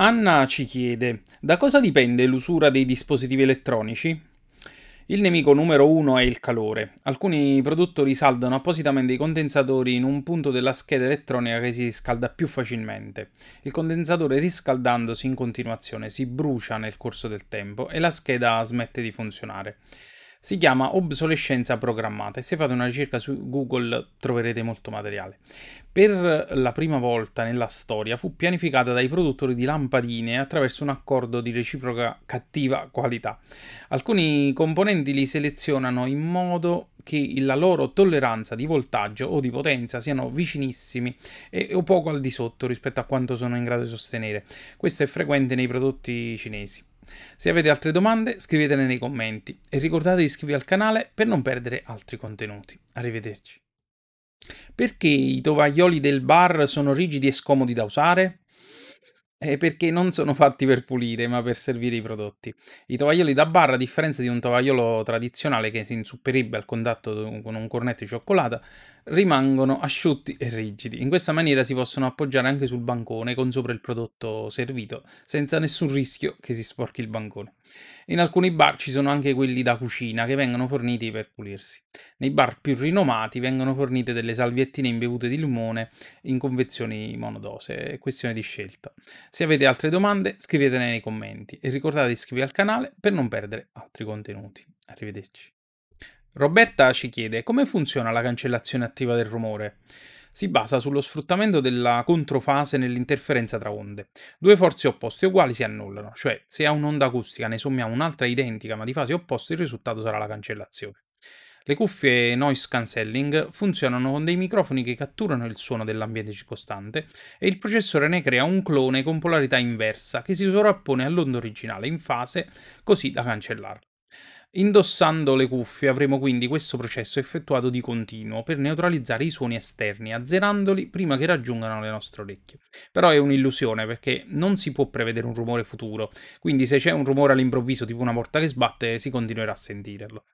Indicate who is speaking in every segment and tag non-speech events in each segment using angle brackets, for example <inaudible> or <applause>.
Speaker 1: Anna ci chiede: da cosa dipende l'usura dei dispositivi elettronici? Il nemico numero uno è il calore. Alcuni produttori saldano appositamente i condensatori in un punto della scheda elettronica che si riscalda più facilmente. Il condensatore riscaldandosi in continuazione si brucia nel corso del tempo e la scheda smette di funzionare. Si chiama obsolescenza programmata e se fate una ricerca su Google troverete molto materiale. Per la prima volta nella storia fu pianificata dai produttori di lampadine attraverso un accordo di reciproca cattiva qualità. Alcuni componenti li selezionano in modo che la loro tolleranza di voltaggio o di potenza siano vicinissimi e, o poco al di sotto rispetto a quanto sono in grado di sostenere. Questo è frequente nei prodotti cinesi. Se avete altre domande scrivetele nei commenti e ricordate di iscrivervi al canale per non perdere altri contenuti. Arrivederci. Perché i tovaglioli del bar sono rigidi e scomodi da usare? È perché non sono fatti per pulire, ma per servire i prodotti. I tovaglioli da bar, a differenza di un tovagliolo tradizionale che si insupperebbe al contatto con un cornetto di cioccolata, rimangono asciutti e rigidi. In questa maniera si possono appoggiare anche sul bancone con sopra il prodotto servito, senza nessun rischio che si sporchi il bancone. In alcuni bar ci sono anche quelli da cucina che vengono forniti per pulirsi. Nei bar più rinomati vengono fornite delle salviettine imbevute di limone in confezioni monodose, è questione di scelta. Se avete altre domande scrivetele nei commenti e ricordate di iscrivervi al canale per non perdere altri contenuti. Arrivederci. Roberta ci chiede come funziona la cancellazione attiva del rumore. Si basa sullo sfruttamento della controfase nell'interferenza tra onde. Due forze opposte uguali si annullano, cioè se a un'onda acustica ne sommiamo un'altra identica ma di fasi opposte il risultato sarà la cancellazione. Le cuffie noise cancelling funzionano con dei microfoni che catturano il suono dell'ambiente circostante e il processore ne crea un clone con polarità inversa che si sovrappone all'onda originale in fase così da cancellarla. Indossando le cuffie avremo quindi questo processo effettuato di continuo per neutralizzare i suoni esterni, azzerandoli prima che raggiungano le nostre orecchie. Però è un'illusione perché non si può prevedere un rumore futuro, quindi se c'è un rumore all'improvviso tipo una porta che sbatte si continuerà a sentirlo.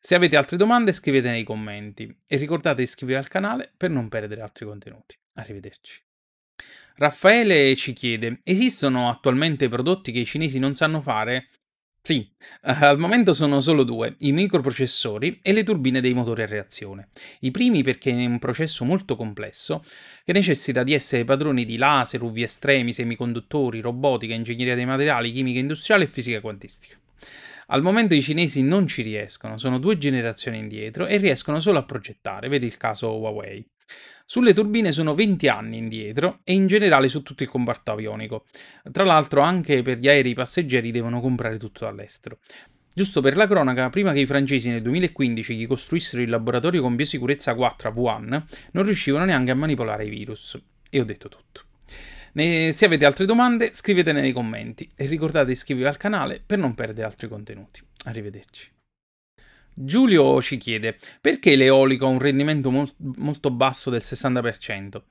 Speaker 1: Se avete altre domande scrivete nei commenti e ricordate di iscrivervi al canale per non perdere altri contenuti. Arrivederci. Raffaele ci chiede: esistono attualmente prodotti che i cinesi non sanno fare? Sì, eh, al momento sono solo due, i microprocessori e le turbine dei motori a reazione. I primi perché è un processo molto complesso che necessita di essere padroni di laser, UV estremi, semiconduttori, robotica, ingegneria dei materiali, chimica industriale e fisica quantistica. Al momento i cinesi non ci riescono, sono due generazioni indietro e riescono solo a progettare, vedi il caso Huawei. Sulle turbine sono 20 anni indietro e in generale su tutto il comparto avionico. Tra l'altro anche per gli aerei passeggeri devono comprare tutto dall'estero. Giusto per la cronaca, prima che i francesi nel 2015 gli costruissero il laboratorio con biosicurezza 4 a Wuhan, non riuscivano neanche a manipolare i virus. E ho detto tutto. se avete altre domande scrivetele nei commenti e ricordate di iscrivervi al canale per non perdere altri contenuti. Arrivederci. Giulio ci chiede perché l'eolico ha un rendimento mol- molto basso del 60%?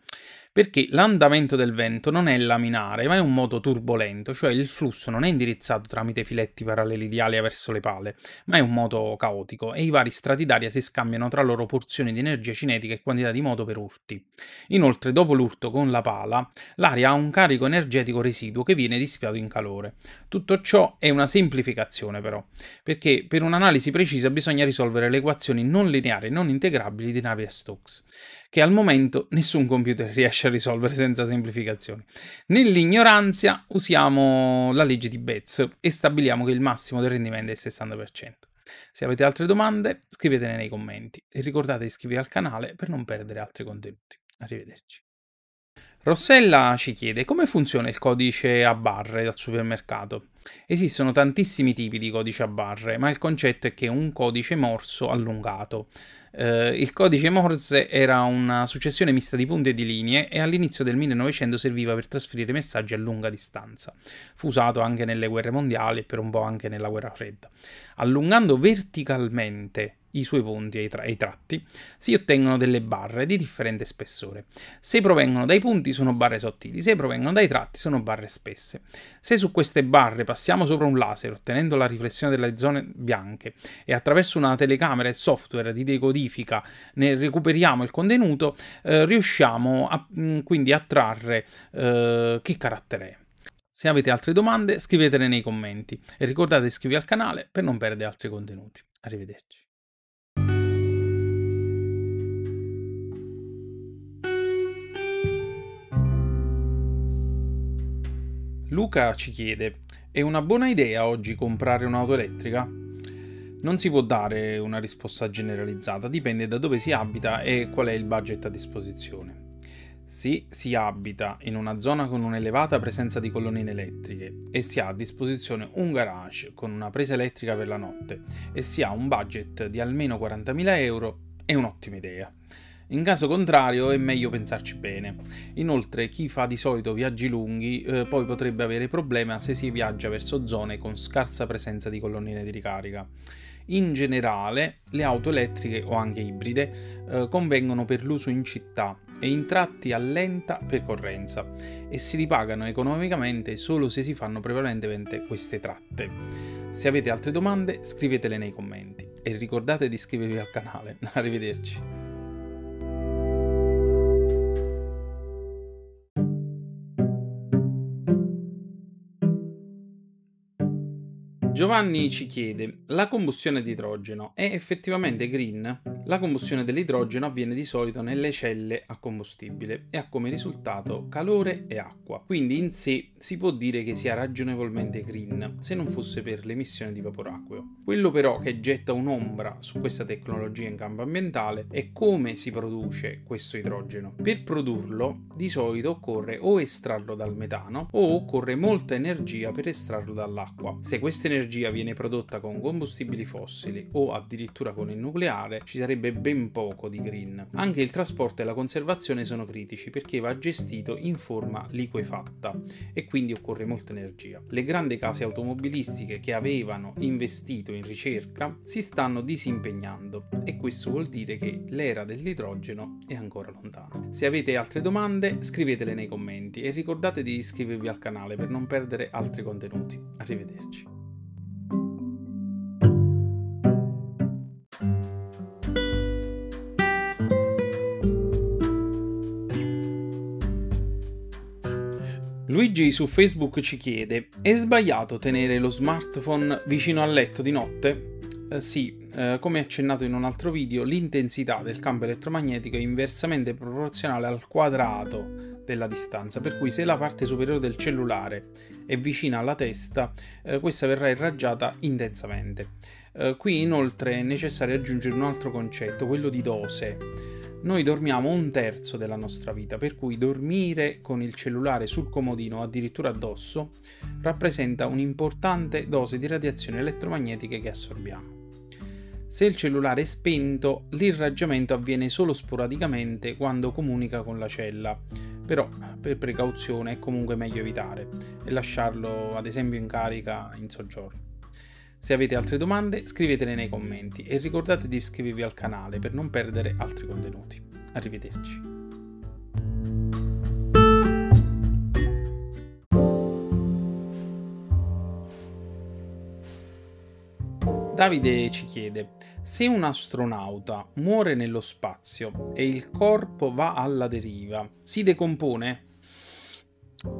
Speaker 1: Perché l'andamento del vento non è laminare, ma è un moto turbolento, cioè il flusso non è indirizzato tramite filetti paralleli di alia verso le pale, ma è un moto caotico e i vari strati d'aria si scambiano tra loro porzioni di energia cinetica e quantità di moto per urti. Inoltre, dopo l'urto con la pala, l'aria ha un carico energetico residuo che viene dispiato in calore. Tutto ciò è una semplificazione però, perché per un'analisi precisa bisogna risolvere le equazioni non lineari e non integrabili di Navier-Stokes che al momento nessun computer riesce a risolvere senza semplificazioni. Nell'ignoranza usiamo la legge di Betz e stabiliamo che il massimo del rendimento è il 60%. Se avete altre domande scrivetene nei commenti e ricordate di iscrivervi al canale per non perdere altri contenuti. Arrivederci. Rossella ci chiede come funziona il codice a barre dal supermercato. Esistono tantissimi tipi di codice a barre, ma il concetto è che un codice morso allungato Uh, il codice Morse era una successione mista di punti e di linee e all'inizio del 1900 serviva per trasferire messaggi a lunga distanza. Fu usato anche nelle guerre mondiali e per un po' anche nella guerra fredda. Allungando verticalmente i suoi punti e i, tra- i tratti, si ottengono delle barre di differente spessore. Se provengono dai punti sono barre sottili, se provengono dai tratti sono barre spesse. Se su queste barre passiamo sopra un laser ottenendo la riflessione delle zone bianche e attraverso una telecamera e software di decodifica ne recuperiamo il contenuto, eh, riusciamo a, mm, quindi a trarre eh, che carattere è. Se avete altre domande scrivetele nei commenti e ricordate di iscrivervi al canale per non perdere altri contenuti. Arrivederci. Luca ci chiede, è una buona idea oggi comprare un'auto elettrica? Non si può dare una risposta generalizzata, dipende da dove si abita e qual è il budget a disposizione. Se si abita in una zona con un'elevata presenza di colonnine elettriche e si ha a disposizione un garage con una presa elettrica per la notte e si ha un budget di almeno 40.000 euro, è un'ottima idea. In caso contrario è meglio pensarci bene. Inoltre chi fa di solito viaggi lunghi eh, poi potrebbe avere problema se si viaggia verso zone con scarsa presenza di colonnine di ricarica. In generale le auto elettriche o anche ibride eh, convengono per l'uso in città e in tratti a lenta percorrenza e si ripagano economicamente solo se si fanno prevalentemente queste tratte. Se avete altre domande scrivetele nei commenti e ricordate di iscrivervi al canale. <laughs> Arrivederci. Giovanni ci chiede, la combustione di idrogeno è effettivamente green? La combustione dell'idrogeno avviene di solito nelle celle a combustibile e ha come risultato calore e acqua, quindi in sé si può dire che sia ragionevolmente green se non fosse per l'emissione di vapore acqueo. Quello però che getta un'ombra su questa tecnologia in campo ambientale è come si produce questo idrogeno. Per produrlo di solito occorre o estrarlo dal metano o occorre molta energia per estrarlo dall'acqua. Se questa energia l'energia viene prodotta con combustibili fossili o addirittura con il nucleare, ci sarebbe ben poco di green. Anche il trasporto e la conservazione sono critici perché va gestito in forma liquefatta e quindi occorre molta energia. Le grandi case automobilistiche che avevano investito in ricerca si stanno disimpegnando e questo vuol dire che l'era dell'idrogeno è ancora lontana. Se avete altre domande scrivetele nei commenti e ricordate di iscrivervi al canale per non perdere altri contenuti. Arrivederci. Luigi su Facebook ci chiede: È sbagliato tenere lo smartphone vicino al letto di notte? Eh, sì, eh, come accennato in un altro video, l'intensità del campo elettromagnetico è inversamente proporzionale al quadrato della distanza, per cui se la parte superiore del cellulare è vicina alla testa, eh, questa verrà irraggiata intensamente. Eh, qui inoltre è necessario aggiungere un altro concetto, quello di dose noi dormiamo un terzo della nostra vita, per cui dormire con il cellulare sul comodino o addirittura addosso rappresenta un'importante dose di radiazioni elettromagnetiche che assorbiamo. Se il cellulare è spento, l'irraggiamento avviene solo sporadicamente quando comunica con la cella, però per precauzione è comunque meglio evitare e lasciarlo ad esempio in carica in soggiorno. Se avete altre domande scrivetele nei commenti e ricordate di iscrivervi al canale per non perdere altri contenuti. Arrivederci. Davide ci chiede, se un astronauta muore nello spazio e il corpo va alla deriva, si decompone?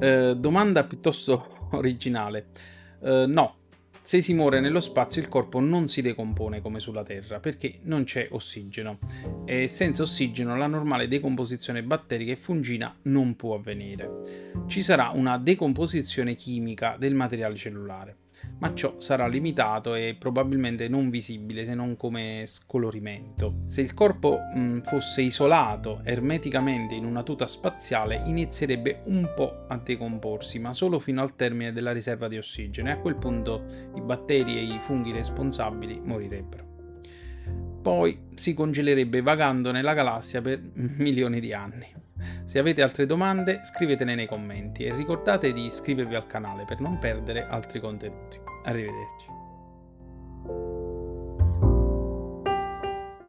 Speaker 1: Eh, domanda piuttosto originale. Eh, no, se si muore nello spazio il corpo non si decompone come sulla Terra perché non c'è ossigeno e senza ossigeno la normale decomposizione batterica e fungina non può avvenire. Ci sarà una decomposizione chimica del materiale cellulare ma ciò sarà limitato e probabilmente non visibile se non come scolorimento. Se il corpo mh, mm, fosse isolato ermeticamente in una tuta spaziale inizierebbe un po' a decomporsi, ma solo fino al termine della riserva di ossigeno e a quel punto i batteri e i funghi responsabili morirebbero. Poi si congelerebbe vagando nella galassia per <laughs> milioni di anni. Se avete altre domande scrivetele nei commenti e ricordate di iscrivervi al canale per non perdere altri contenuti. Arrivederci.